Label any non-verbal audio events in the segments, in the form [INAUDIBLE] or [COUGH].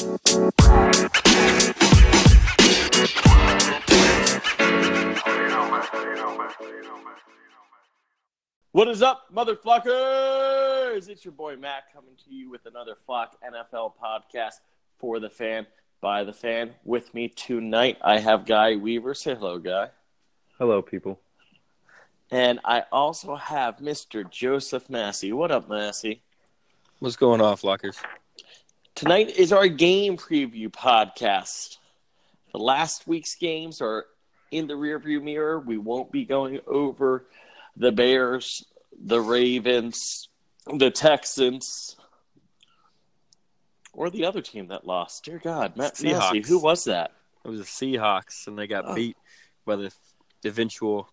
What is up, motherfuckers? It's your boy Matt coming to you with another Flock NFL podcast for the fan, by the fan. With me tonight, I have Guy Weaver. Say hello, Guy. Hello, people. And I also have Mr. Joseph Massey. What up, Massey? What's going on, Flockers? Tonight is our game preview podcast. The last week's games are in the rearview mirror. We won't be going over the Bears, the Ravens, the Texans, or the other team that lost. Dear God, Matt Seahawks. Massey, who was that? It was the Seahawks, and they got Oh. beat by the eventual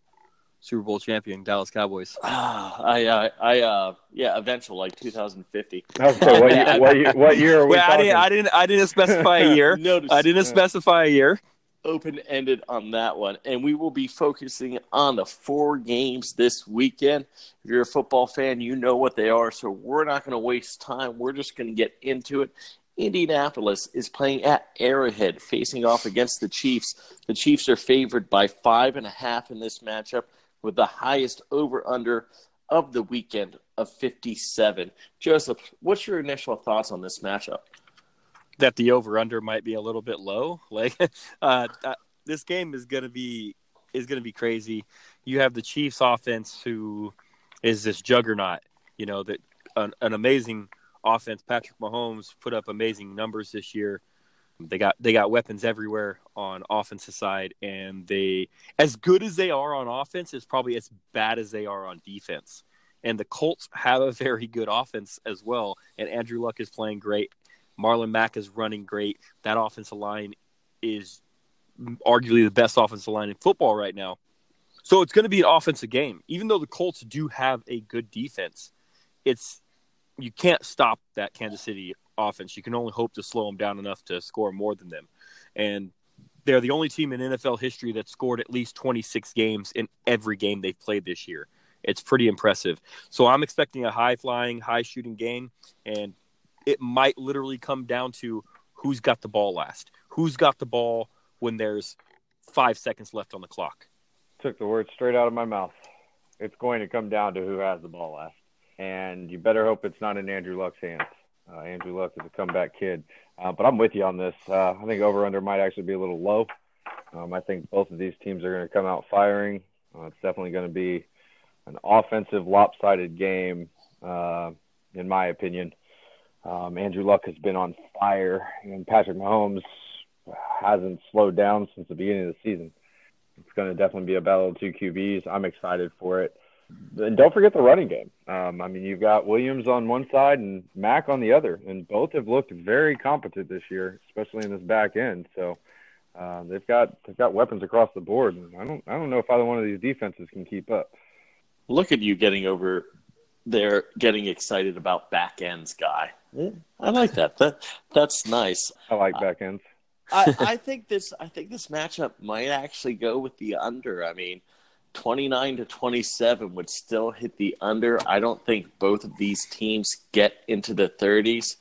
Super Bowl champion Dallas Cowboys. Ah, [SIGHS] I, uh, I, uh, yeah, eventual, like 2050. I was gonna say, what, year, what, year, what year are we Wait, I didn't, I didn't, I didn't specify a year. [LAUGHS] Notice I didn't specify a year. open ended on that one, and we will be focusing on the four games this weekend. If you're a football fan, you know what they are, so we're not going to waste time. We're just going to get into it. Indianapolis is playing at Arrowhead, facing off against the Chiefs. The Chiefs are favored by five and a half in this matchup, with the highest over under of the weekend of 57. Joseph, what's your initial thoughts on this matchup? That the over under might be a little bit low. [LAUGHS] Like, uh, uh, this game is gonna be is gonna be crazy. You have the Chiefs offense, who is this juggernaut. You know that an, an amazing offense. Patrick Mahomes put up amazing numbers this year. They got they got weapons everywhere on offensive side, and they as good as they are on offense is probably as bad as they are on defense. And the Colts have a very good offense as well, and Andrew Luck is playing great. Marlon Mack is running great. That offensive line is arguably the best offensive line in football right now. So it's going to be an offensive game. Even though the Colts do have a good defense, it's you can't stop that Kansas City offense. You can only hope to slow them down enough to score more than them. And they're the only team in NFL history that scored at least 26 games in every game they've played this year. It's pretty impressive. So I'm expecting a high flying, high shooting game and it might literally come down to who's got the ball last. Who's got the ball when there's 5 seconds left on the clock. Took the words straight out of my mouth. It's going to come down to who has the ball last, and you better hope it's not in Andrew Luck's hands. Uh, Andrew Luck is a comeback kid, uh, but I'm with you on this. Uh, I think over under might actually be a little low. Um, I think both of these teams are going to come out firing. Uh, it's definitely going to be an offensive lopsided game, uh, in my opinion. Um, Andrew Luck has been on fire, and Patrick Mahomes hasn't slowed down since the beginning of the season. It's going to definitely be a battle of two QBs. I'm excited for it. And don't forget the running game. Um, I mean, you've got Williams on one side and Mack on the other, and both have looked very competent this year, especially in this back end. So uh, they've got they've got weapons across the board, and I don't I don't know if either one of these defenses can keep up. Look at you getting over there, getting excited about back ends, guy. I like that. That that's nice. I like back ends. [LAUGHS] I, I think this. I think this matchup might actually go with the under. I mean, twenty nine to twenty seven would still hit the under. I don't think both of these teams get into the thirties.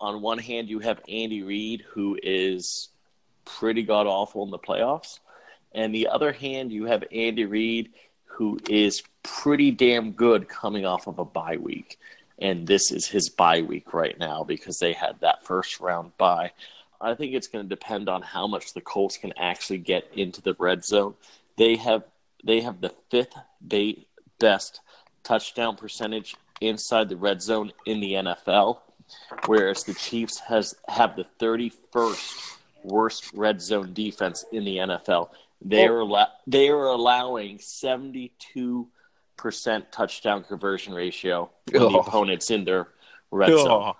On one hand, you have Andy Reid, who is pretty god awful in the playoffs, and the other hand, you have Andy Reid, who is pretty damn good coming off of a bye week. And this is his bye week right now because they had that first round bye. I think it's going to depend on how much the Colts can actually get into the red zone. They have they have the fifth best touchdown percentage inside the red zone in the NFL, whereas the Chiefs has have the 31st worst red zone defense in the NFL. They are allo- they are allowing 72 percent touchdown conversion ratio when the Oh. opponent's in their red oh, zone. Oh,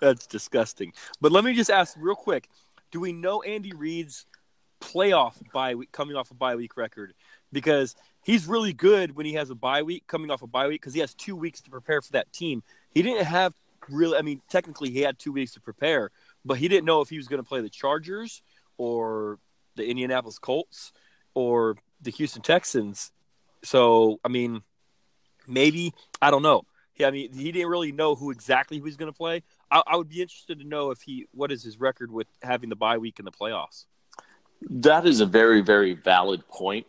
that's disgusting. But let me just ask real quick: Do we know Andy Reid's playoff bye week coming off a bye week record? Because he's really good when he has a bye week coming off a bye week because he has two weeks to prepare for that team. He didn't have really. I mean, technically, he had two weeks to prepare, but he didn't know if he was going to play the Chargers or the Indianapolis Colts or the Houston Texans. So, I mean, maybe I don't know. Yeah, I mean, he didn't really know who exactly he was going to play. I, I would be interested to know if he what is his record with having the bye week in the playoffs. That is a very, very valid point.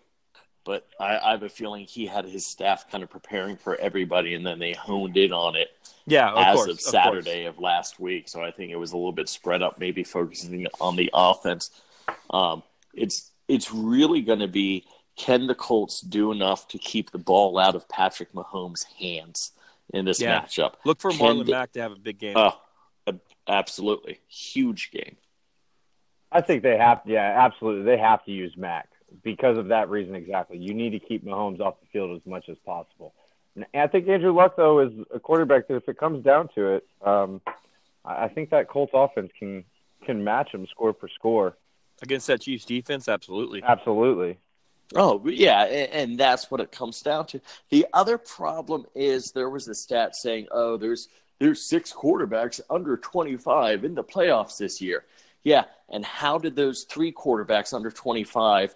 But I, I have a feeling he had his staff kind of preparing for everybody, and then they honed in on it Yeah, of as course, of of Saturday of, last week. So I think it was a little bit spread up, maybe focusing on the offense. Um, it's it's really going to be can the Colts do enough to keep the ball out of Patrick Mahomes' hands in this Yeah. matchup? Look for Can Marlon the- Mack to have a big game. Oh, ab- absolutely huge game. I think they have, to. yeah, absolutely. They have to use Mack because of that reason exactly. You need to keep Mahomes off the field as much as possible. And I think Andrew Luck, though, is a quarterback that if it comes down to it, um, I I think that Colts offense can can match him score for score. Against that Chiefs defense, absolutely. Absolutely. Oh, yeah, and, and that's what it comes down to. The other problem is there was a stat saying, "Oh, there's there's six quarterbacks under 25 in the playoffs this year." Yeah, and how did those three quarterbacks under 25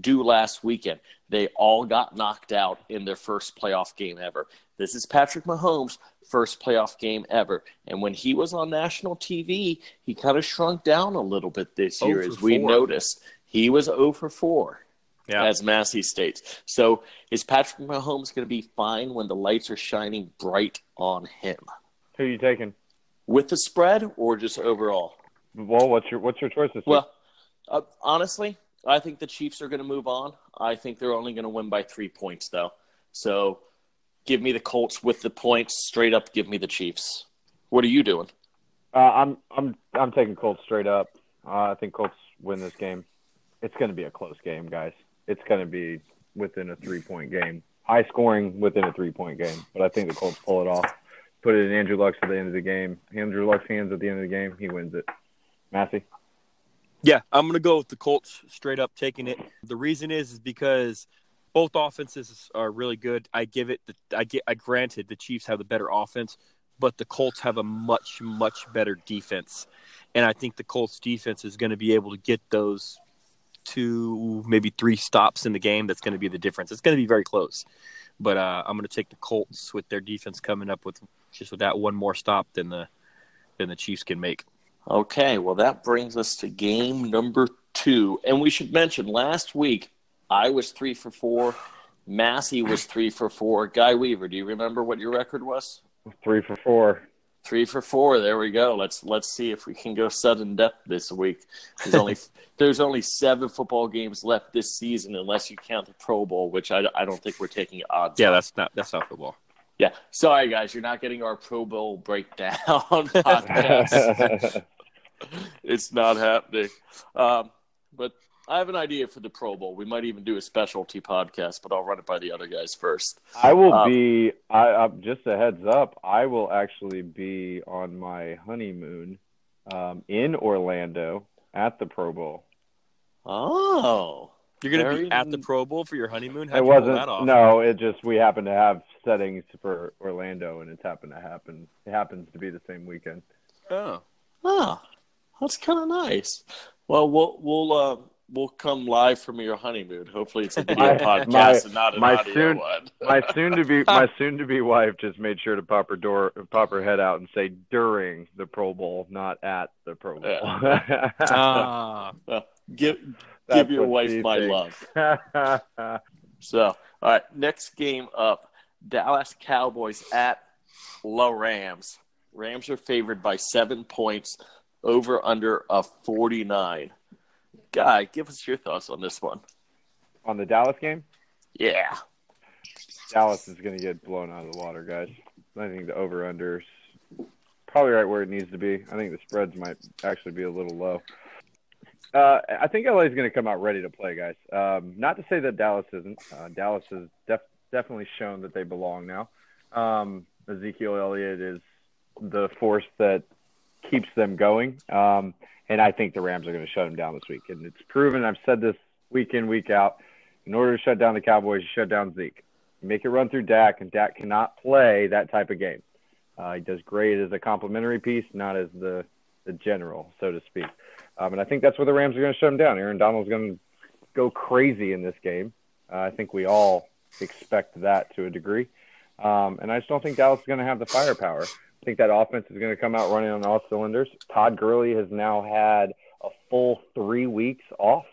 do last weekend? They all got knocked out in their first playoff game ever. This is Patrick Mahomes' first playoff game ever, and when he was on national TV, he kind of shrunk down a little bit this Oh year, as we four. noticed. He was 0 for 4 Yeah. as Massey states. So is Patrick Mahomes going to be fine when the lights are shining bright on him? Who are you taking? With the spread or just overall? Well, what's your what's your choice this? Well, uh, honestly, I think the Chiefs are going to move on. I think they're only going to win by three points, though. So give me the Colts with the points. Straight up, give me the Chiefs. What are you doing? Uh, I'm I'm I'm taking Colts straight up. Uh, I think Colts win this game. It's going to be a close game, guys. It's going to be within a three point game, high scoring within a three point game. But I think the Colts pull it off. Put it in Andrew Luck's at the end of the game. Andrew Luck's hands at the end of the game. He wins it. Massey. Yeah, I'm to go with the Colts straight up taking it. The reason is, is because both offenses are really good. I give it. The, I get. I granted the Chiefs have the better offense, but the Colts have a much much better defense, and I think the Colts defense is going to be able to get those two maybe three stops in the game. That's going to be the difference. It's going to be very close, but uh, I'm going to take the Colts with their defense coming up with just with that one more stop than the than the Chiefs can make. Okay, well, that brings us to game number two. And we should mention last week, I was three for four. Massey was three for four. Guy Weaver, do you remember what your record was? Three for four. Three for four. There we go. Let's let's see if we can go sudden death this week. There's only [LAUGHS] there's only seven football games left this season, unless you count the Pro Bowl, which I, I don't think we're taking odds. Yeah, on. that's not that's not football. yeah. Sorry guys, you're not getting our Pro Bowl breakdown [LAUGHS] podcast. [LAUGHS] it's not happening. Um, but I have an idea for the Pro Bowl. We might even do a specialty podcast, but I'll run it by the other guys first. I will Um, be. I uh, just a heads up. I will actually be on my honeymoon um, in Orlando at the Pro Bowl. Oh, You're going to be at the Pro Bowl for your honeymoon. How'd it you wasn't. that off? No, it just we happen to have settings for Orlando, and it's happened to happen. It happens to be the same weekend. Oh, oh, that's kind of nice. Well, we'll we'll uh, we'll come live from your honeymoon. Hopefully, it's a [LAUGHS] video My- podcast my- and not an my audio soon- one. My soon to be my [LAUGHS] soon to be wife just made sure to pop her door, pop her head out, and say during the Pro Bowl, not at the Pro Bowl. [LAUGHS] ah, give That's give your wife my thinks. love. So, all right, next game up Dallas Cowboys at La Rams. Rams are favored by seven points over under a 49. Guy, give us your thoughts on this one. On the Dallas game, Yeah. Dallas is going to get blown out of the water, guys. I think the over unders probably right where it needs to be. I think the spreads might actually be a little low. Uh, I think LA is going to come out ready to play, guys. Um, not to say that Dallas isn't. Uh, Dallas has def- definitely shown that they belong now. Um, Ezekiel Elliott is the force that keeps them going. Um, and I think the Rams are going to shut them down this week. And it's proven. I've said this week in, week out. In order to shut down the Cowboys, you shut down Zeke. You make it run through Dak, and Dak cannot play that type of game. Uh, he does great as a complementary piece, not as the the general, so to speak. Um, and I think that's where the Rams are going to shut him down. Aaron Donald's going to go crazy in this game. Uh, I think we all expect that to a degree. Um, and I just don't think Dallas is going to have the firepower. Think that offense is going to come out running on all cylinders. Todd Gurley has now had a full three weeks off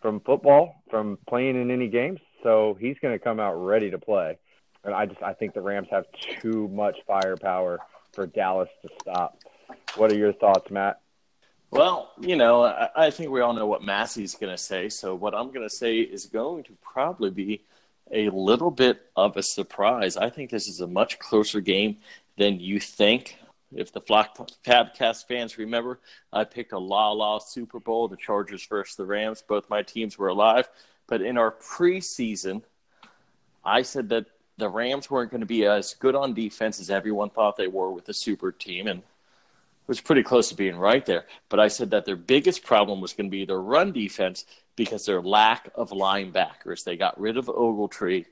from football, from playing in any games, so he's going to come out ready to play. And I just I think the Rams have too much firepower for Dallas to stop. What are your thoughts, Matt? Well, you know, I, I think we all know what Massey's going to say. So what I'm going to say is going to probably be a little bit of a surprise. I think this is a much closer game than you think. If the Flock Podcast fans remember, I picked a la la Super Bowl, the Chargers versus the Rams. Both my teams were alive. But in our preseason, I said that the Rams weren't going to be as good on defense as everyone thought they were with the super team. And it was pretty close to being right there. But I said that their biggest problem was going to be their run defense because their lack of linebackers. They got rid of Ogletree,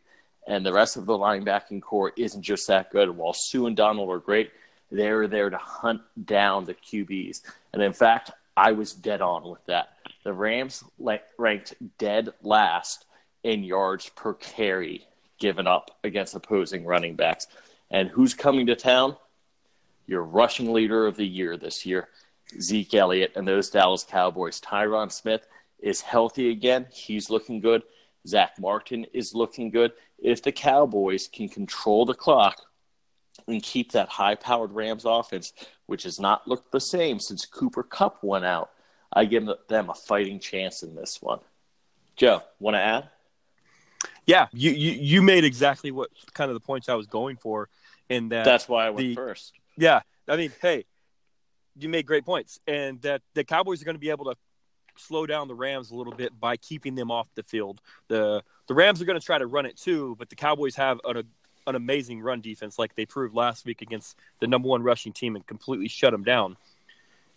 and the rest of the linebacking core isn't just that good. While Suh and Donald are great, they're there to hunt down the QBs. And in fact, I was dead on with that. The Rams ranked dead last in yards per carry given up against opposing running backs. And who's coming to town? your rushing leader of the year this year, Zeke Elliott, and those Dallas Cowboys. Tyron Smith is healthy again. He's looking good. Zack Martin is looking good. If the Cowboys can control the clock and keep that high powered Rams offense, which has not looked the same since Cooper Kupp went out, I give them a fighting chance in this one. Joe, want to add? Yeah, you, you you made exactly what kind of the points I was going for, in that that's why I went the, first. Yeah, I mean, hey, you made great points, and that the Cowboys are going to be able to slow down the Rams a little bit by keeping them off the field. the The Rams are going to try to run it too, but the Cowboys have an, an amazing run defense, like they proved last week against the number one rushing team and completely shut them down.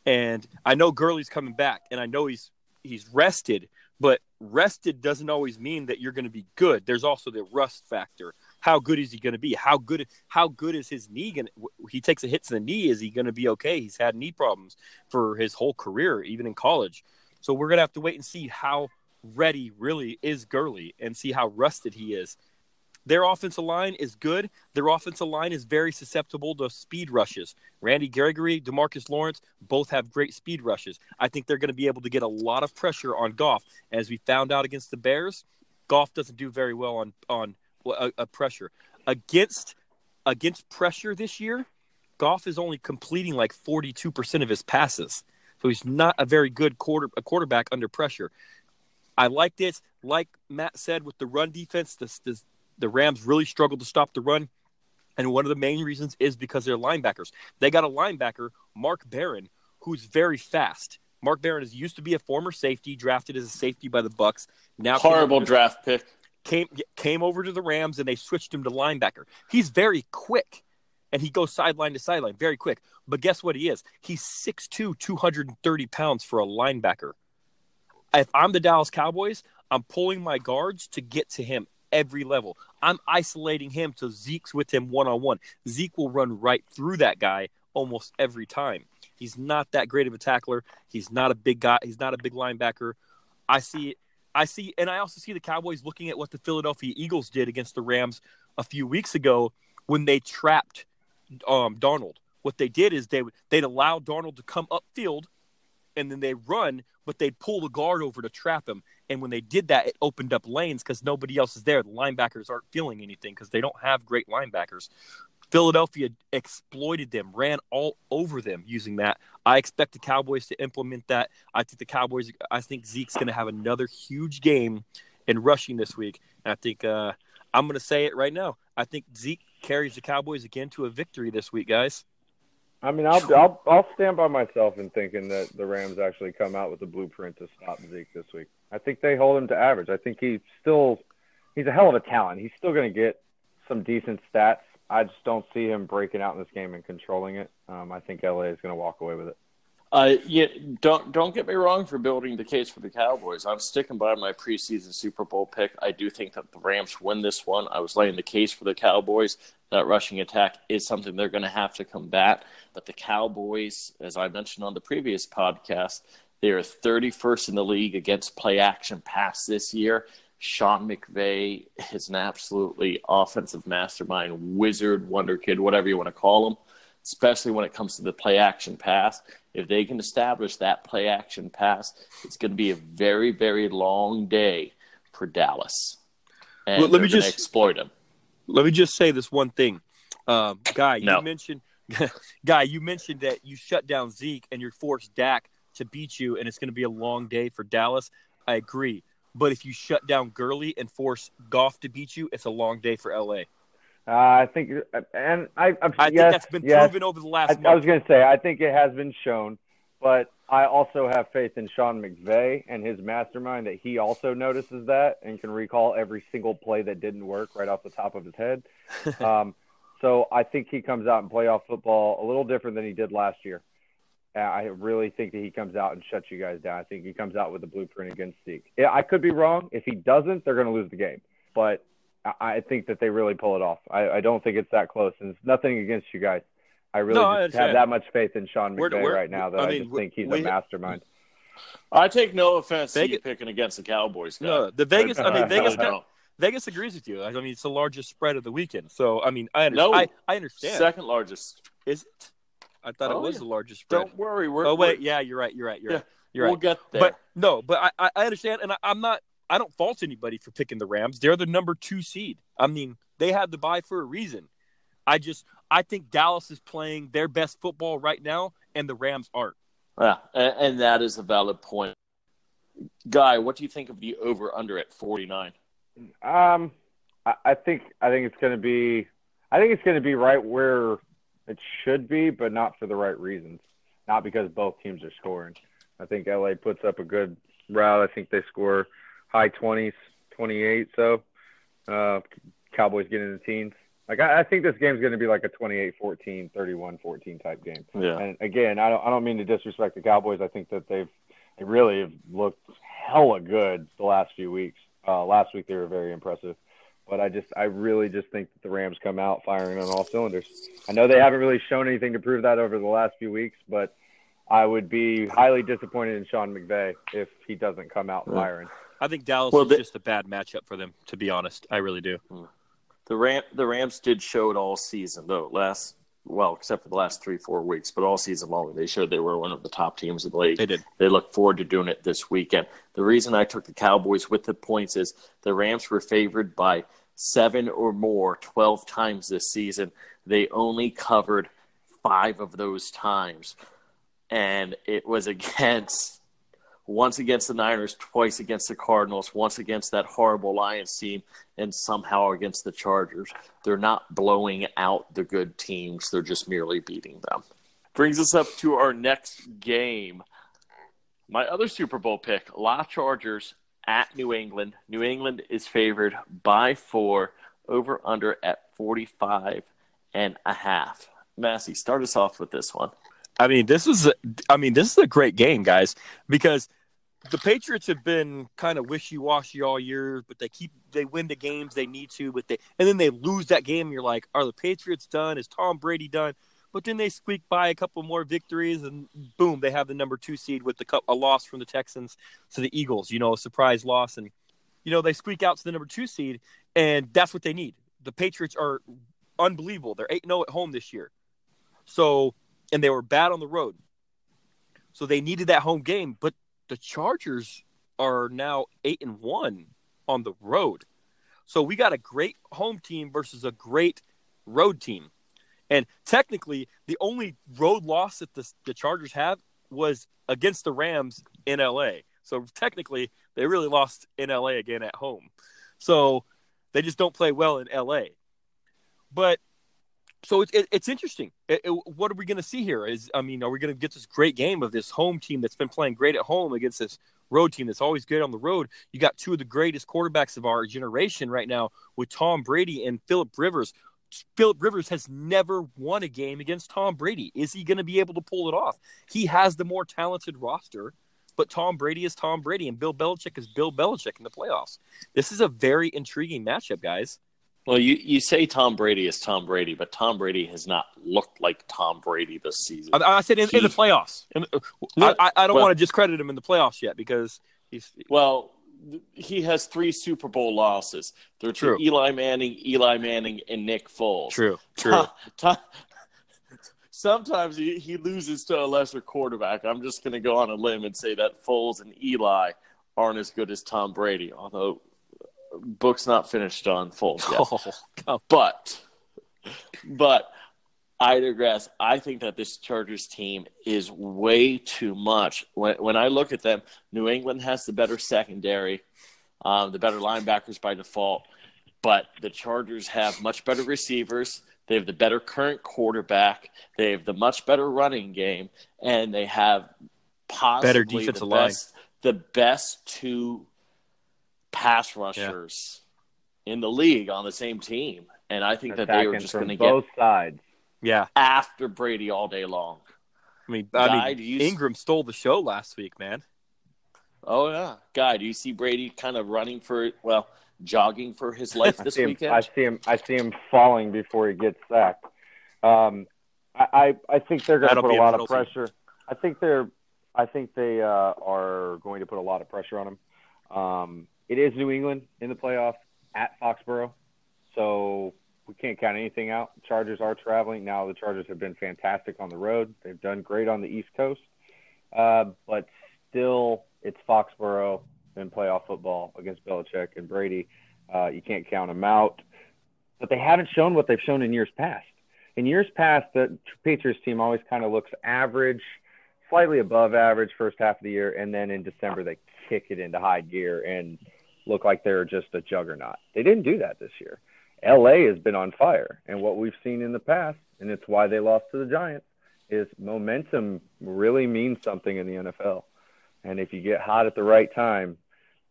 And I know Gurley's coming back, and I know he's he's rested, but rested doesn't always mean that you're going to be good. There's also the rust factor how good is he going to be? How good how good is his knee going? He takes a hit to the knee. Is he going to be okay? He's had knee problems for his whole career, even in college. So we're to have to wait and see how ready really is Gurley and see how rusted he is. Their offensive line is good. Their offensive line is very susceptible to speed rushes. Randy Gregory, Demarcus Lawrence both have great speed rushes. I think they're going to be able to get a lot of pressure on Goff. As we found out against the Bears, Goff doesn't do very well on on a, a pressure against against pressure this year. Goff is only completing like 42% of his passes. So he's not a very good quarter a quarterback under pressure. I like this. Like Matt said with the run defense, this, this, the Rams really struggled to stop the run. And one of the main reasons is because they're linebackers. They got a linebacker, Mark Barron, who's very fast. Mark Barron is used to be a former safety, drafted as a safety by the Bucs. Now horrible draft pick came came over to the Rams and they switched him to linebacker. He's very quick and he goes sideline to sideline very quick. But guess what he is? He's 6'2, 230 pounds for a linebacker. If I'm the Dallas Cowboys, I'm pulling my guards to get to him every level. I'm isolating him so Zeke's with him one on one. Zeke will run right through that guy almost every time. He's not that great of a tackler. He's not a big guy. He's not a big linebacker. I see it. I see, and I also see the Cowboys looking at what the Philadelphia Eagles did against the Rams a few weeks ago when they trapped um, Donald. What they did is they they'd allow Donald to come upfield, and then they run, but they'd pull the guard over to trap him. And when they did that, it opened up lanes because nobody else is there. The linebackers aren't feeling anything because they don't have great linebackers. Philadelphia exploited them, ran all over them using that. I expect the Cowboys to implement that. I think the Cowboys, I think Zeke's going to have another huge game in rushing this week. And I think uh, I'm going to say it right now. I think Zeke carries the Cowboys again to a victory this week, guys. I mean, I'll, I'll I'll stand by myself in thinking that the Rams actually come out with a blueprint to stop Zeke this week. I think they hold him to average. I think he's still he's a hell of a talent. He's still going to get some decent stats I just don't see him breaking out in this game and controlling it. Um, I think LA is going to walk away with it. Uh, yeah, don't don't get me wrong for building the case for the Cowboys. I'm sticking by my preseason Super Bowl pick. I do think that the Rams win this one. I was laying the case for the Cowboys. That rushing attack is something they're going to have to combat. But the Cowboys, as I mentioned on the previous podcast, they are 31st in the league against play action pass this year. Sean McVay is an absolutely offensive mastermind, wizard, wonder kid, whatever you want to call him. Especially when it comes to the play action pass. If they can establish that play action pass, it's going to be a very, very long day for Dallas. And Well, let me just- exploit them. Let me just say this one thing, um, guy. No. You mentioned, [LAUGHS] guy. You mentioned that you shut down Zeke and you're forced Dak to beat you, and it's going to be a long day for Dallas. I agree, but if you shut down Gurley and force Goff to beat you, it's a long day for LA. Uh, I think, and I, I'm, I think that's been yes. proven over the last I, month. I was going to say, I think it has been shown, but I also have faith in Sean McVay and his mastermind that he also notices that and can recall every single play that didn't work right off the top of his head. [LAUGHS] um, so I think he comes out in playoff football a little different than he did last year. Uh, I really think that he comes out and shuts you guys down. I think he comes out with the blueprint against Zeke. Yeah, I could be wrong. If he doesn't, they're going to lose the game. But I- I think that they really pull it off. I, I don't think it's that close, and it's nothing against you guys. I really No, I have that much faith in Sean We're- McVay we're- right now that I I, just think he's we- a mastermind. I take no offense to Vegas- you picking against the Cowboys. Guy. no, the Vegas. I mean, Vegas. really don't. Vegas agrees with you. I mean, it's the largest spread of the weekend. So, I mean, I, under- No. I, I understand. Second largest. Is it? I thought it Oh, was yeah. the largest spread. Don't worry. We're, oh wait, we're- yeah, you're right. You're right. You're Yeah. right. You're we'll right. get there. But no, but I, I- I understand, and I, I'm not. I don't fault anybody for picking the Rams. They're the number two seed. I mean, they had to buy for a reason. I just, I think Dallas is playing their best football right now, and the Rams aren't. Yeah, and, and that is a valid point. Guy, what do you think of the over under at 49? Um, I, I think I think it's going to be I think it's going to be right where it should be, but not for the right reasons. Not because both teams are scoring. I think LA puts up a good route. I think they score high twenties, twenty eight. So uh, Cowboys get in the teens. Like I, I think this game's going to be like a 28-14, 31-14 type game. Yeah. And again, I don't I don't mean to disrespect the Cowboys. I think that they've they really have looked hella good the last few weeks. Uh, last week they were very impressive, but I just I really just think that the Rams come out firing on all cylinders. I know they haven't really shown anything to prove that over the last few weeks, but I would be highly disappointed in Sean McVay if he doesn't come out firing. I think Dallas Well, is just a bad matchup for them. To be honest, I really do. Hmm. The Ram the Rams did show it all season though. Last well, except for the last three four weeks, but all season long they showed they were one of the top teams in the league. They did. They look forward to doing it this weekend. The reason I took the Cowboys with the points is the Rams were favored by seven or more 12 times this season. They only covered five of those times. And it was [LAUGHS] against once against the Niners, twice against the Cardinals, once against that horrible Lions team, and somehow against the Chargers. They're not blowing out the good teams, they're just merely beating them. Brings us up to our next game. My other Super Bowl pick, La Chargers at New England. New England is favored by four, over under at 45 and a half. Massey, start us off with this one. I mean, this is a, I mean, this is a great game, guys, because the Patriots have been kind of wishy-washy all year, but they keep they win the games they need to, but they and then they lose that game. You're like, are the Patriots done? Is Tom Brady done? But then they squeak by a couple more victories, and boom, they have the number two seed with the cup, a loss from the Texans to the Eagles. You know, a surprise loss, and you know they squeak out to the number two seed, and that's what they need. The Patriots are unbelievable. They're eight zero oh at home this year, so and they were bad on the road. So they needed that home game, but the Chargers are now 8 and 1 on the road. So we got a great home team versus a great road team. And technically, the only road loss that the, the Chargers have was against the Rams in LA. So technically, they really lost in LA again at home. So they just don't play well in LA. But so it, it, it's interesting. It, what are we going to see here? Is I mean, are we going to get this great game of this home team that's been playing great at home against this road team that's always good on the road? You got two of the greatest quarterbacks of our generation right now with Tom Brady and Philip Rivers. Philip Rivers has never won a game against Tom Brady. Is he going to be able to pull it off? He has the more talented roster, but Tom Brady is Tom Brady, and Bill Belichick is Bill Belichick in the playoffs. This is a very intriguing matchup, guys. Well, you, you say Tom Brady is Tom Brady, but Tom Brady has not looked like Tom Brady this season. I, I said in, in the playoffs. In- I, I, I don't well- want to discredit him in the playoffs yet because he's Well, he has three Super Bowl losses. They're True. Eli Manning, Eli Manning, and Nick Foles. true, true. Tom, Tom, [LAUGHS] sometimes he, he loses to a lesser quarterback. I'm just going to go on a limb and say that Foles and Eli aren't as good as Tom Brady, although book's not finished on Foles yet. [LAUGHS] Oh, But, but I digress. I think that this Chargers team is way too much. When, when I look at them, New England has the better secondary, um, the better linebackers by default, but the Chargers have much better receivers. They have the better current quarterback. They have the much better running game, and they have possibly Better the defensive line. best, the best two pass rushers in the league on the same team. And I think that they were just going to get both sides. yeah. after Brady all day long. I mean, I Guy, mean, do you- Ingram stole the show last week, man. Oh yeah, guy, do you see Brady kind of running for well, jogging for his life [LAUGHS] I this see him, weekend? I see him. I see him falling before he gets sacked. Um, I, I I think they're going to put be a a lot of penalty. pressure. I think they're. I think they uh, are going to put a lot of pressure on him. Um, it is New England in the playoff at Foxborough, so we can't count anything out. Chargers are traveling now. The Chargers have been fantastic on the road. They've done great on the East Coast, uh, but still, it's Foxborough in playoff football against Belichick and Brady. Uh, you can't count them out. But they haven't shown what they've shown in years past. In years past, the Patriots team always kind of looks average, slightly above average first half of the year, and then in December they kick it into high gear and look like they're just a juggernaut. They didn't do that this year. LA has been on fire, and what we've seen in the past, and it's why they lost to the Giants, is momentum really means something in the NFL. And if you get hot at the right time,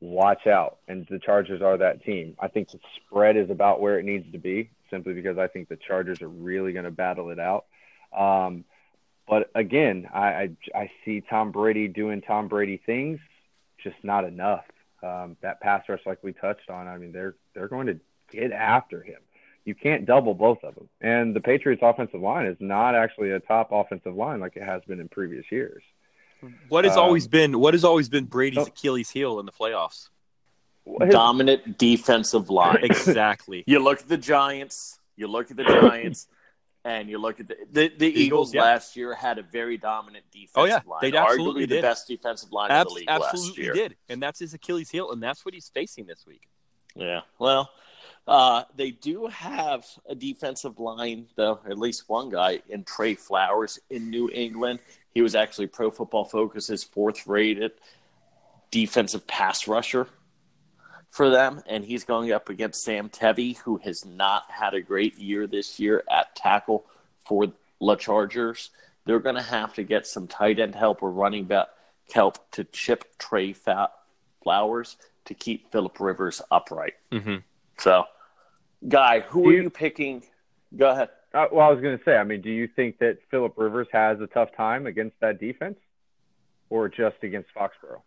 watch out. And the Chargers are that team. I think the spread is about where it needs to be, simply because I think the Chargers are really going to battle it out. Um, but again, I, I I see Tom Brady doing Tom Brady things, just not enough. Um, that pass rush, like we touched on, I mean, they're they're going to get after him. You can't double both of them. And the Patriots' offensive line is not actually a top offensive line like it has been in previous years. What has Um, always been what has always been Brady's. Achilles heel in the playoffs? His- Dominant defensive line. Exactly. [LAUGHS] you look at the Giants. You look at the Giants. And you look at the the, the Eagles, Eagles, yeah. last year had a very dominant defensive Oh, yeah. line. They absolutely Arguably the best defensive line Abs- in the league absolutely last year. did, and that's his Achilles heel, and that's what he's facing this week. Yeah. Well, uh, they do have a defensive line, though, at least one guy in Trey Flowers in New England. He was actually Pro Football Focus's fourth rated defensive pass rusher for them. And he's going up against Sam Tevi, who has not had a great year this year at tackle for the Chargers. They're going to have to get some tight end help or running back help to chip Trey Flowers to keep Philip Rivers upright. Mm-hmm. So, Guy, who Do are you- you picking? Go ahead. Uh, well, I was going to say, I mean, do you think that Philip Rivers has a tough time against that defense, or just against Foxborough?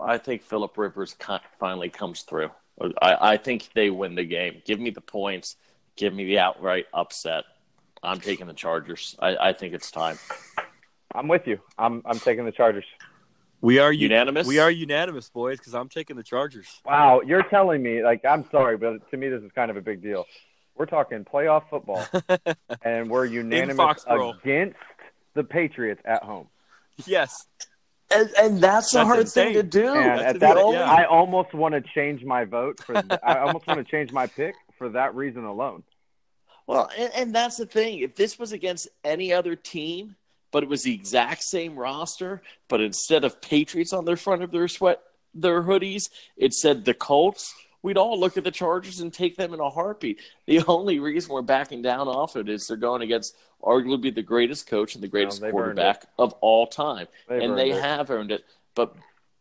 I think Philip Rivers finally comes through. I, I think they win the game. Give me the points. Give me the outright upset. I'm taking the Chargers. I, I think it's time. I'm with you. I'm I'm taking the Chargers. We are u- Unanimous? We are unanimous, boys, because I'm taking the Chargers. Wow, you're telling me like I'm sorry, but to me this is kind of a big deal. We're talking playoff football, [LAUGHS] and we're unanimous against the Patriots at home. yes, And, and that's a hard insane. thing to do. And that's at that, insane, yeah. I almost want to change my vote for. I almost want to [LAUGHS] change my pick for that reason alone. Well, and, and that's the thing. If this was against any other team, but it was the exact same roster, but instead of Patriots on their front of their sweat their hoodies, it said the Colts. We'd all look at the Chargers and take them in a heartbeat. The [LAUGHS] only reason we're backing down off it is they're going against arguably the greatest coach and the greatest they've quarterback of all time, They've and they it. have earned it. But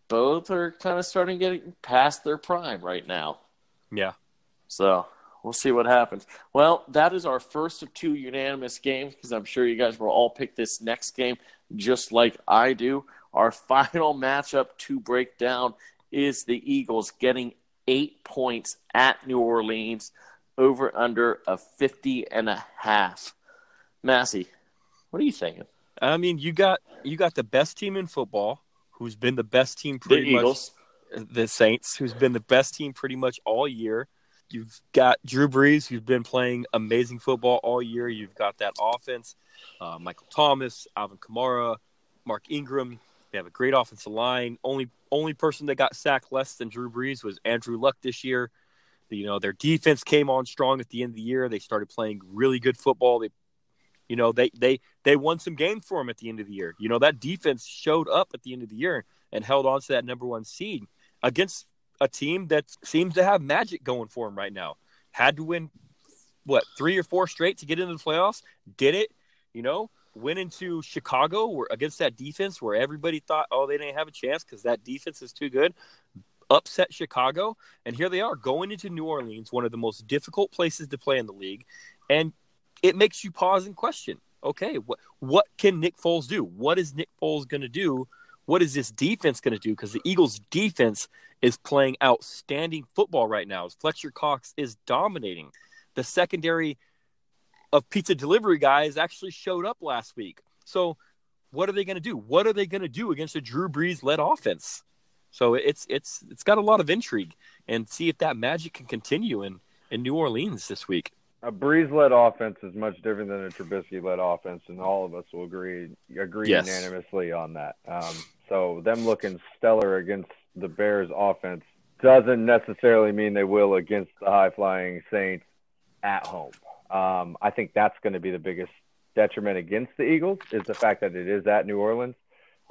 both are kind of starting getting past their prime right now. yeah. So we'll see what happens. Well, that is our first of two unanimous games because I'm sure you guys will all pick this next game just like I do. Our [LAUGHS] final matchup to break down is the Eagles getting eight points at New Orleans over under a 50 and a half. Massey, what are you thinking? I mean, you got you got the best team in football, who's been the best team The pretty Eagles. much. The Saints, who's been the best team pretty much all year. you've got Drew Brees, who's been playing amazing football all year. You've got that offense, uh, Michael Thomas, Alvin Kamara, Mark Ingram. They have a great offensive line. Only only person that got sacked less than Drew Brees was Andrew Luck this year. You know, their defense came on strong at the end of the year. They started playing really good football. They you know, they they they won some games for them at the end of the year. You know, that defense showed up at the end of the year and held on to that number one seed against a team that seems to have magic going for them right now. Had to win what three or four straight to get into the playoffs. Did it? You know, went into Chicago where, against that defense where everybody thought, oh, they didn't have a chance because that defense is too good. Upset Chicago, and here they are going into New Orleans, one of the most difficult places to play in the league, and it makes you pause and question. Okay, what what can Nick Foles do? What is Nick Foles going to do? What is this defense going to do? Because the Eagles' defense is playing outstanding football right now. Fletcher Cox is dominating. The secondary of pizza delivery guys actually showed up last week. So, what are they going to do? What are they going to do against a Drew Brees led offense? So it's it's it's got a lot of intrigue, and see if that magic can continue in in New Orleans this week. A Brees led offense is much different than a Trubisky led offense, and all of us will agree agree yes. unanimously on that. Um, so them looking stellar against the Bears offense doesn't necessarily mean they will against the high flying Saints at home. Um, I think that's going to be the biggest detriment against the Eagles is the fact that it is at New Orleans.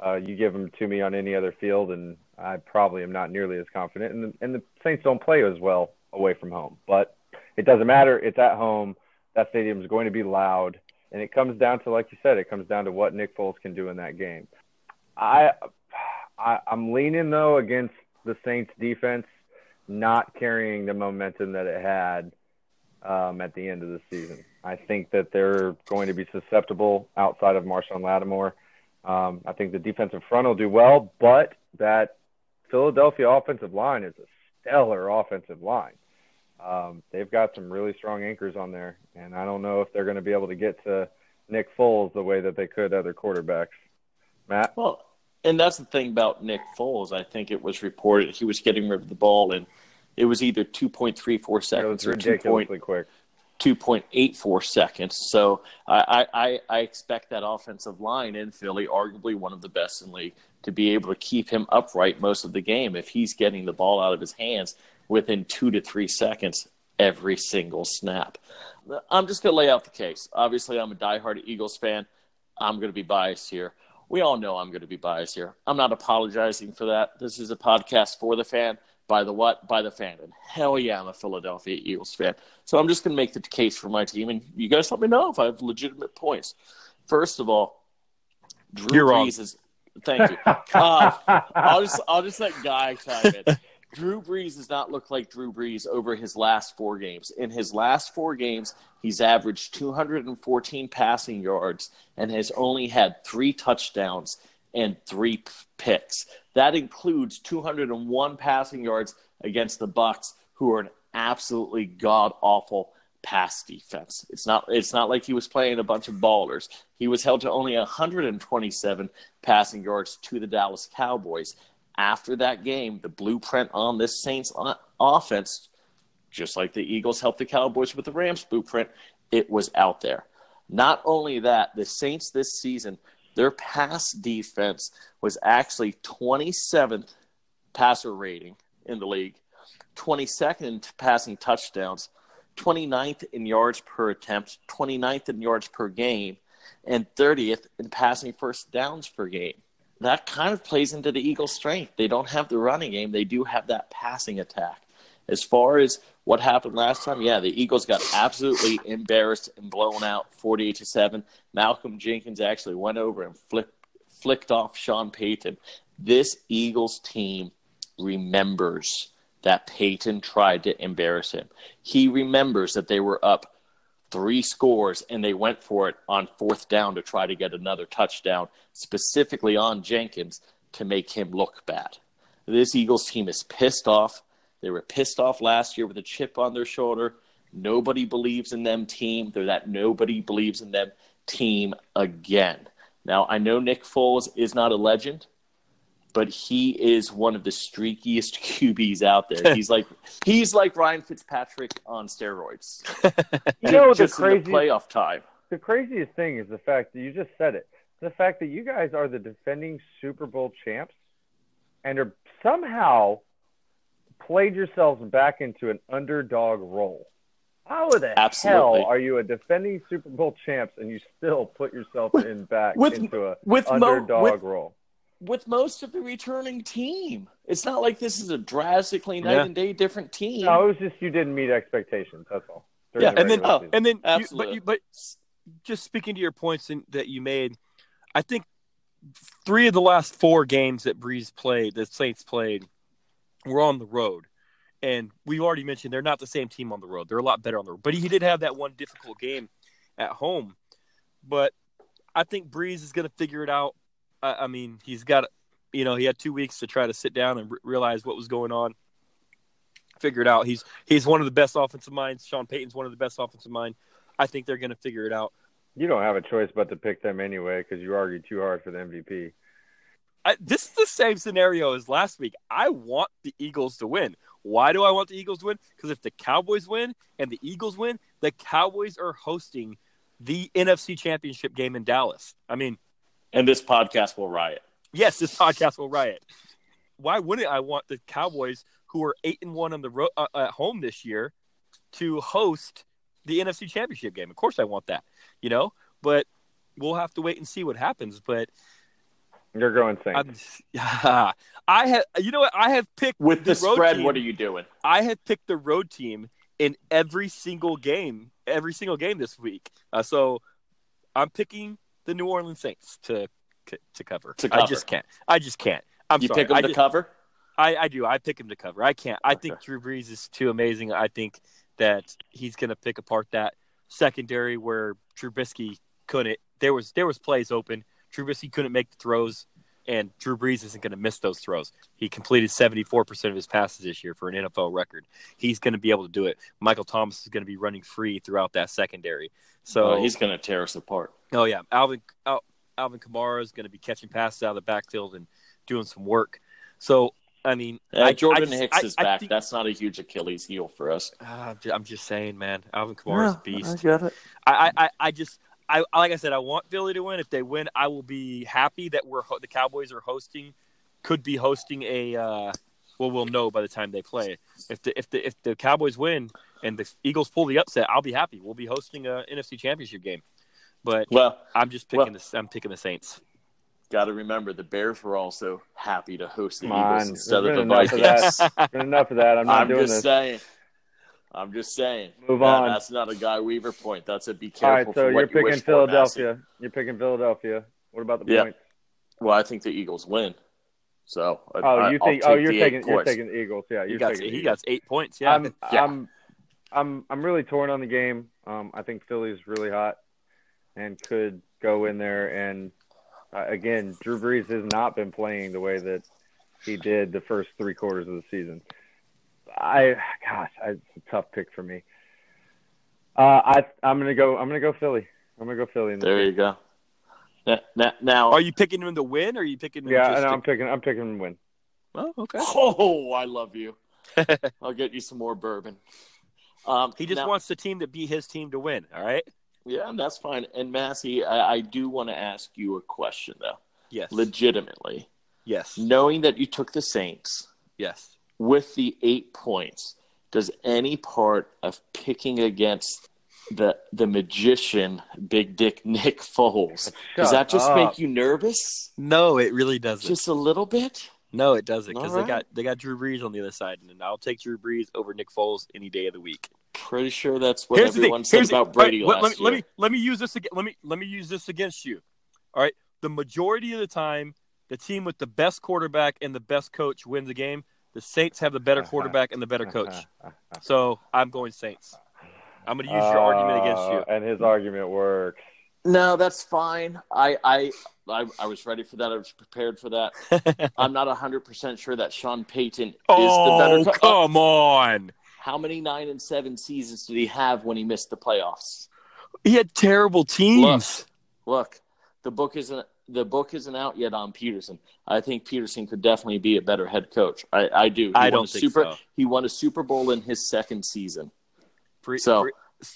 Uh, you give them to me on any other field, and I probably am not nearly as confident. And the, and the Saints don't play as well away from home, but it doesn't matter. It's at home. That stadium is going to be loud, and it comes down to, like you said, it comes down to what Nick Foles can do in that game. I, I I'm leaning though against the Saints defense not carrying the momentum that it had um, at the end of the season. I think that they're going to be susceptible outside of Marshon Lattimore. Um, I think the defensive front will do well, but that Philadelphia offensive line is a stellar offensive line. Um, they've got some really strong anchors on there, and I don't know if they're going to be able to get to Nick Foles the way that they could other quarterbacks. Matt? Well, and that's the thing about Nick Foles. I think it was reported he was getting rid of the ball in – it was either 2.34 seconds or 2. quick. 2.84 seconds. So I, I, I expect that offensive line in Philly, arguably one of the best in league, to be able to keep him upright most of the game if he's getting the ball out of his hands within two to three seconds every single snap. I'm just going to lay out the case. Obviously, I'm a diehard Eagles fan. I'm going to be biased here. We all know I'm going to be biased here. I'm not apologizing for that. This is a podcast for the fan by the what? By the fan. And hell yeah, I'm a Philadelphia Eagles fan. So I'm just going to make the case for my team, and you guys let me know if I have legitimate points. First of all, Drew You're Brees wrong. is. Thank you. Uh, I'll just I'll just let Guy chime in. Drew Brees does not look like Drew Brees over his last four games. In his last four games, he's averaged 214 passing yards and has only had three touchdowns and three picks. That includes 201 passing yards against the Bucs, who are an absolutely god awful pass defense. It's not it's not like he was playing a bunch of ballers. He was held to only 127 passing yards to the Dallas Cowboys. After that game, the blueprint on this Saints offense, just like the Eagles helped the Cowboys with the Rams blueprint, it was out there. Not only that, the Saints this season their pass defense was actually 27th passer rating in the league, 22nd in passing touchdowns, 29th in yards per attempt, 29th in yards per game, and 30th in passing first downs per game. That kind of plays into the Eagles' strength. They don't have the running game, they do have that passing attack. As far as what happened last time, yeah, the Eagles got absolutely embarrassed and blown out 48 to 7. Malcolm Jenkins actually went over and flicked, flicked off Sean Payton. This Eagles team remembers that Payton tried to embarrass him. He remembers that they were up three scores and they went for it on fourth down to try to get another touchdown, specifically on Jenkins to make him look bad. This Eagles team is pissed off. They were pissed off last year with a chip on their shoulder. Nobody believes in them team. They're that nobody believes in them team again. Now, I know Nick Foles is not a legend, but he is one of the streakiest [LAUGHS] QBs out there. [LAUGHS] He's like he's like Ryan Fitzpatrick on steroids. [LAUGHS] You know what the just in the craziest playoff time. the craziest thing is the fact that you just said it. The fact that you guys are the defending Super Bowl champs and are somehow played yourselves back into an underdog role. How the Absolutely. hell are you a defending Super Bowl champs and you still put yourself in back with- into a with mo- underdog with- role? With most of the returning team, it's not like this is a drastically night Yeah. and day different team. No, it was just you didn't meet expectations. That's all. Yeah, the and then regular oh, season. and then but you, but just speaking to your points in, that you made, I think three of the last four games that Brees played, the Saints played, were on the road. And we've already mentioned they're not the same team on the road. They're a lot better on the road. But he did have that one difficult game at home. But I think Brees is going to figure it out. I, I mean, he's got, you know, he had two weeks to try to sit down and re- realize what was going on. Figure it out. He's he's one of the best offensive minds. Sean Payton's one of the best offensive minds. I think they're going to figure it out. you don't have a choice but to pick them anyway because you argued too hard for the MVP. I, this is the same scenario as last week. I want the Eagles to win. Why do I want the Eagles to win? Because if the Cowboys win and the Eagles win, the Cowboys are hosting the NFC Championship game in Dallas. I mean, and this podcast will riot. yes, this podcast will riot. Why wouldn't I want the Cowboys, who are eight and one on the road uh, at home this year, to host the NFC Championship game? Of course, I want that. You know, but we'll have to wait and see what happens. But You're going Saints. I'm, [LAUGHS] I have, you know what? I have picked With the, road spread, team- what are you doing? I have picked the road team in every single game, every single game this week. Uh, so I'm picking the New Orleans Saints to to cover. To I just can't. I just can't. I'm you sorry. pick them I, to just- cover? I, I do. I pick him to cover. I can't. I think Drew Brees is too amazing. I think that he's going to pick apart that secondary where Trubisky couldn't. There was there was plays open. Trubisky couldn't make the throws, and Drew Brees isn't going to miss those throws. He completed seventy four percent of his passes this year for an NFL record. He's going to be able to do it. Michael Thomas is going to be running free throughout that secondary. So oh, he's going to tear us apart. Oh yeah, Alvin Al, Alvin Kamara is going to be catching passes out of the backfield and doing some work. So I mean, Yeah, I, Jordan I just- Hicks I- is I back. think- That's not a huge Achilles heel for us. Ah, I'm just saying, man. Alvin Kamara is a beast. get it. I, I, I- I just, I like I said, I want Philly to win. If they win, I will be happy that we're ho- the Cowboys are hosting, could be hosting a. Uh, well, we'll know by the time they play. If the if the if the Cowboys win and the Eagles pull the upset, I'll be happy. We'll be hosting a NFC Championship game. But Well, I'm just picking Well- the I'm picking the Saints. got to remember the Bears were also happy to host the Come Eagles on. instead There's of the been enough of Vikings. that. Enough of that. I'm not I'm doing just this. saying. I'm just saying. Move That- on. That's not a Guy Weaver point. That's a be careful right, so for you're what you picking wish for, Philadelphia. You're picking Philadelphia. What about the Yeah. points? Well, I think the Eagles win. So I- Oh, I- you I'll think? Oh, you're the taking. You're points. taking the Eagles. Yeah, He you're got taking. he got eight points. Yeah, I'm, [LAUGHS] Yeah. I'm, I'm, I'm really torn on the game. Um, I think Philly's really hot and could go in there. And uh, again, Drew Brees has not been playing the way that he did the first three quarters of the season. I, gosh, I, it's a tough pick for me. Uh, I, I'm gonna go. I'm gonna go Philly. I'm gonna go Philly. In this There game. you go. Now, now, now Are you picking him to win, or are you picking him? Yeah, just and to- I'm picking. I'm picking him to win. Oh, okay. oh, I love you. [LAUGHS] I'll get you some more bourbon. Um, He just now- wants the team to be his team to win. All right. Yeah, that's fine. And Massey, I, I do want to ask you a question though, Yes. legitimately. yes. Knowing that you took the Saints Yes. With the eight points, does any part of picking against the the magician, Big Dick Nick Foles, [LAUGHS] does that just up. make you nervous? No, it really doesn't. Just a little bit? no, it doesn't because All they got they got Drew Brees on the other side, and I'll take Drew Brees over Nick Foles any day of the week. Pretty sure that's what Here's everyone said Here's about Brady all right, last let, let me, year. let me let me use this again. Let me let me use this against you. All right. The majority of the time, the team with the best quarterback and the best coach wins the game. The Saints have the better quarterback and the better coach. So I'm going Saints. I'm going to use your argument against Uh, you. And his argument works. No, that's fine. I, I I I was ready for that. I was prepared for that. [LAUGHS] I'm not 100% sure that Sean Payton is oh, the better co- come on. How many 9 and 7 seasons did he have when he missed the playoffs? He had terrible teams. Look, the book isn't the book isn't out yet on Pederson. I think Pederson could definitely be a better head coach. I, I do. He I don't think super, so. He won a Super Bowl in his second season. Bre- So, Bre-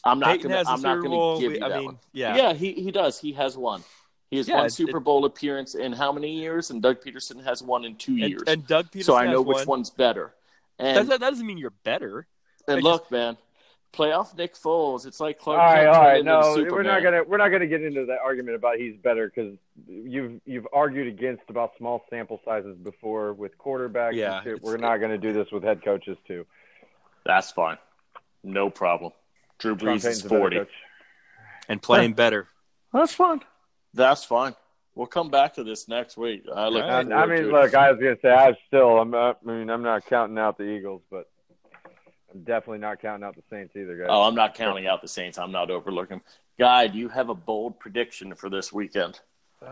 I'm not Peyton gonna. I'm not gonna Bowl. give you I that mean, one. yeah. Yeah, he he does. He has one. He has Yeah, one Super it- Bowl appearance in how many years? And Doug Pederson has one in two years. and Doug Pederson so I know which one. one's better. And That, that doesn't mean you're better. and I look, man, playoff Nick Foles. It's like Clark right, Kent all turned right. into No, we're not gonna we're not gonna get into that argument about he's better because you've you've argued against about small sample sizes before with quarterbacks. Yeah, and shit. we're not gonna do this with head coaches too. That's fine. No problem. Drew Brees is Payton's a better forty. and playing better. That's fine. That's fine. We'll come back to this next week. I look. All right. I mean, to it. look, I was gonna say I still I'm not, I mean I'm not counting out the Eagles, but I'm definitely not counting out the Saints either, guys. Oh, I'm not counting out the Saints. I'm not overlooking. Guy, do you have a bold prediction for this weekend? [SIGHS]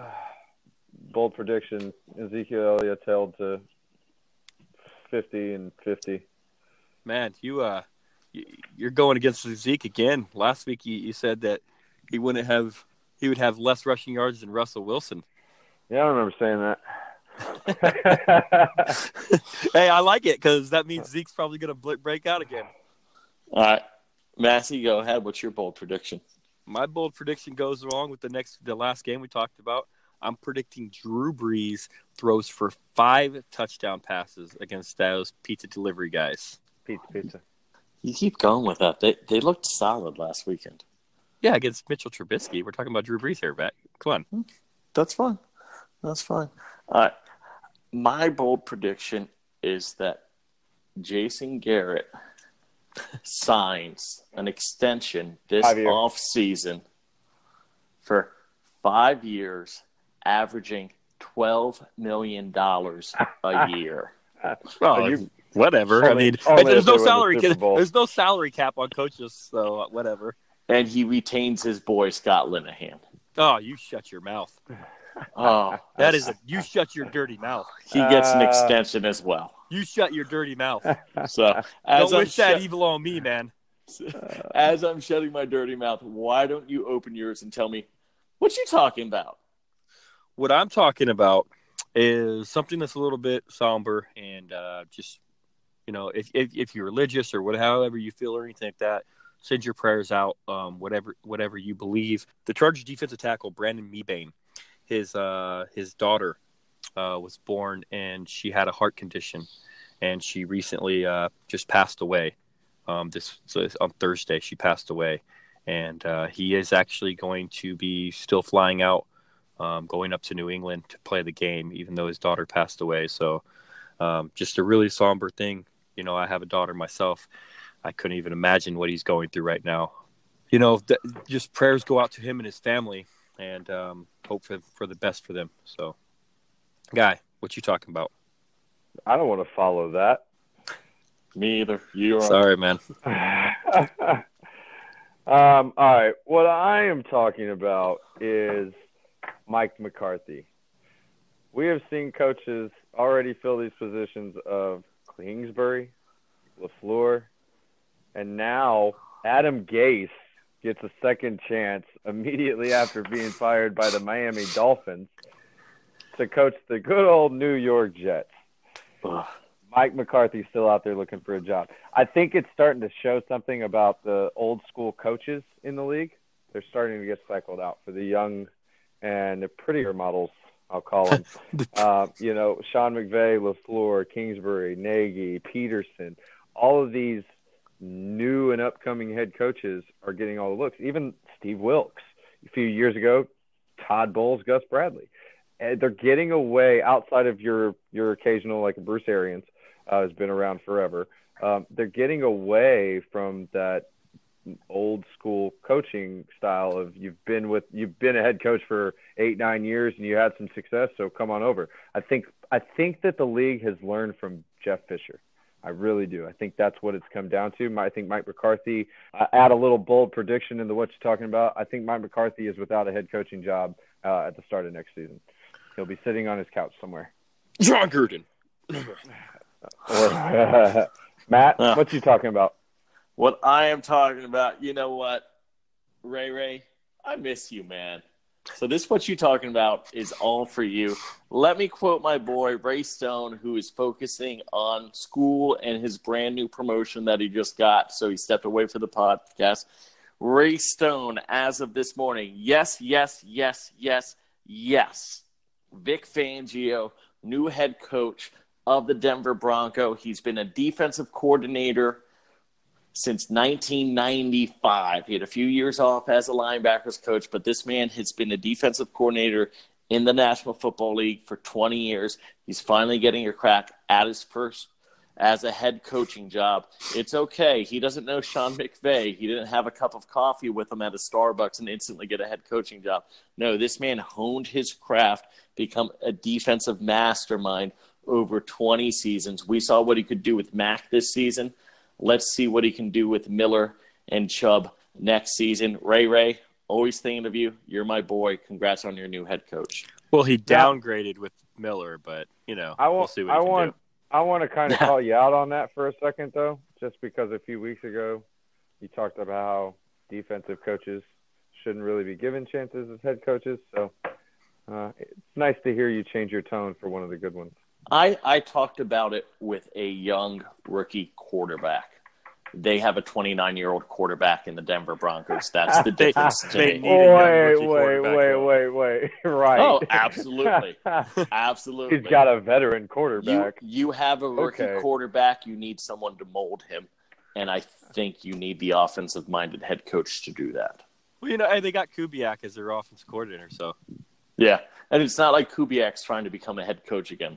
Bold prediction: Ezekiel Elliott's held to fifty and fifty. Man, you uh, you, you're going against Zeke again. Last week you, you said that he wouldn't have he would have less rushing yards than Russell Wilson. Yeah, I remember saying that. [LAUGHS] hey, I like it because that means Zeke's probably going to break out again. All right, Massey, go ahead. What's your bold prediction? My bold prediction goes along with the next the last game we talked about. I'm predicting Drew Brees throws for five touchdown passes against those pizza delivery guys. pizza, pizza. You keep going with that. They they looked solid last weekend. Yeah, against Mitchell Trubisky. We're talking about Drew Brees here, Matt. Come on. Hmm. That's fine. That's fine. All right. My bold prediction is that Jason Garrett signs an extension this Five off season for five years, averaging twelve million dollars a [LAUGHS] year. Oh, you- whatever. I mean, there's no they win the salary. Super There's no salary cap on coaches, so uh, whatever. And he retains his boy Scott Linehan. Oh, you shut your mouth. Oh, [LAUGHS] That is a you [LAUGHS] shut your dirty mouth. he gets an Uh, extension as well. You shut your dirty mouth. [LAUGHS] So as Don't I'm wish that evil on me, man. as I'm shutting my dirty mouth, why don't you open yours and tell me what you talking about? What I'm talking about is something that's a little bit somber and uh, just you know, if, if if you're religious or what, however you feel or anything like that, send your prayers out. Um, whatever whatever you believe. The Chargers defensive tackle Brandon Mebane, his uh his daughter uh, was born and she had a heart condition, and she recently uh, just passed away. Um, this so on Thursday she passed away, and uh, he is actually going to be still flying out, um, going up to New England to play the game, even though his daughter passed away. So, um, just a really somber thing. You know, I have a daughter myself. I couldn't even imagine what he's going through right now. You know, th- just prayers go out to him and his family, and um, hope for, for the best for them. So, guy, what you talking about? I don't want to follow that. Me either. You are. Sorry, man. [LAUGHS] um, all right. What I am talking about is Mike McCarthy. We have seen coaches already fill these positions of Kingsbury, LaFleur, and now Adam Gase gets a second chance immediately after being fired by the Miami Dolphins to coach the good old New York Jets. Ugh. Mike McCarthy's still out there looking for a job. I think it's starting to show something about the old school coaches in the league. They're starting to get cycled out for the young and the prettier models, I'll call them. [LAUGHS] uh, you know, Sean McVay, LaFleur, Kingsbury, Nagy, Pederson, all of these new and upcoming head coaches are getting all the looks. Even Steve Wilks a few years ago, Todd Bowles, Gus Bradley. And they're getting away outside of your your occasional like Bruce Arians uh, has been around forever. Um, they're getting away from that old school coaching style of you've been with you've been a head coach for eight nine years and you had some success so come on over i think i think that the league has learned from jeff fisher i really do. I think that's what it's come down to. I think mike mccarthy uh, add a little bold prediction into what you're talking about. I think mike mccarthy is without a head coaching job uh, at the start of next season. He'll be sitting on his couch somewhere. Jon Gruden. [LAUGHS] or [LAUGHS] matt Uh. what you talking about? What I am talking about, you know what, Ray Ray, I miss you, man. So this what you talking about is all for you. Let me quote my boy Ray Stone, who is focusing on school and his brand new promotion that he just got. So he stepped away for the podcast. Ray Stone, as of this morning, yes, yes, yes, yes, yes. Vic Fangio, new head coach of the Denver Bronco. He's been a defensive coordinator since 1995. He had a few years off as a linebackers coach, but this man has been a defensive coordinator in the National Football League for 20 years. He's finally getting a crack at his first as a head coaching job. It's okay. He doesn't know Sean McVay. He didn't have a cup of coffee with him at a Starbucks and instantly get a head coaching job. No, this man honed his craft, become a defensive mastermind over 20 seasons. We saw what he could do with Mack this season. Let's see what he can do with Miller and Chubb next season. Ray Ray, always thinking of you. You're my boy. Congrats on your new head coach. Well, he downgraded with Miller, but you know, I we'll want, see what I he can want, do. I want to kind of call you out on that for a second, though, just because a few weeks ago you talked about how defensive coaches shouldn't really be given chances as head coaches. So uh, it's nice to hear you change your tone for one of the good ones. I, I talked about it with a young rookie quarterback. They have a 29 year old quarterback in the Denver Broncos. That's the [LAUGHS] They- difference to they me. need a Wait, wait, wait, wait, wait. [LAUGHS] Right. Oh, absolutely. [LAUGHS] Absolutely. He's got a veteran quarterback. you have a rookie Okay. quarterback. You need someone to mold him. And I think you need the offensive minded head coach to do that. Well, you know, hey, they got Kubiak as their offensive coordinator, so Yeah. And it's not like Kubiak's trying to become a head coach again.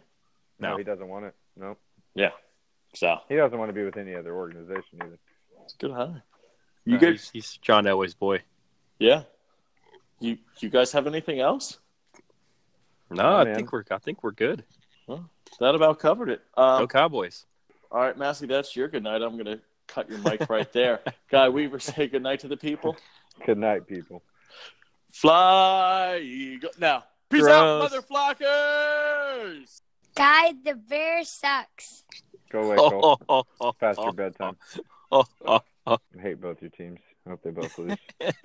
No, no. he doesn't want it. No, Yeah. So he doesn't want to be with any other organization either. it's good hire. You uh, good? he's, he's John Elway's boy. Yeah. You you guys have anything else? No, Yeah, I man. think we're I think we're good. That about covered it. Um, Go Cowboys. All right, Massey, that's your good night. I'm going to cut your mic right there. [LAUGHS] Guy Weaver, say good night to the people. Good night, people. Fly, Eagle. Now, peace out, Gross. mother flockers. Guy, the bear sucks. Go away, Cole. [LAUGHS] Oh, oh, oh, Past oh, your bedtime. oh, [LAUGHS] oh. I hate both your teams. I hope they both lose. [LAUGHS]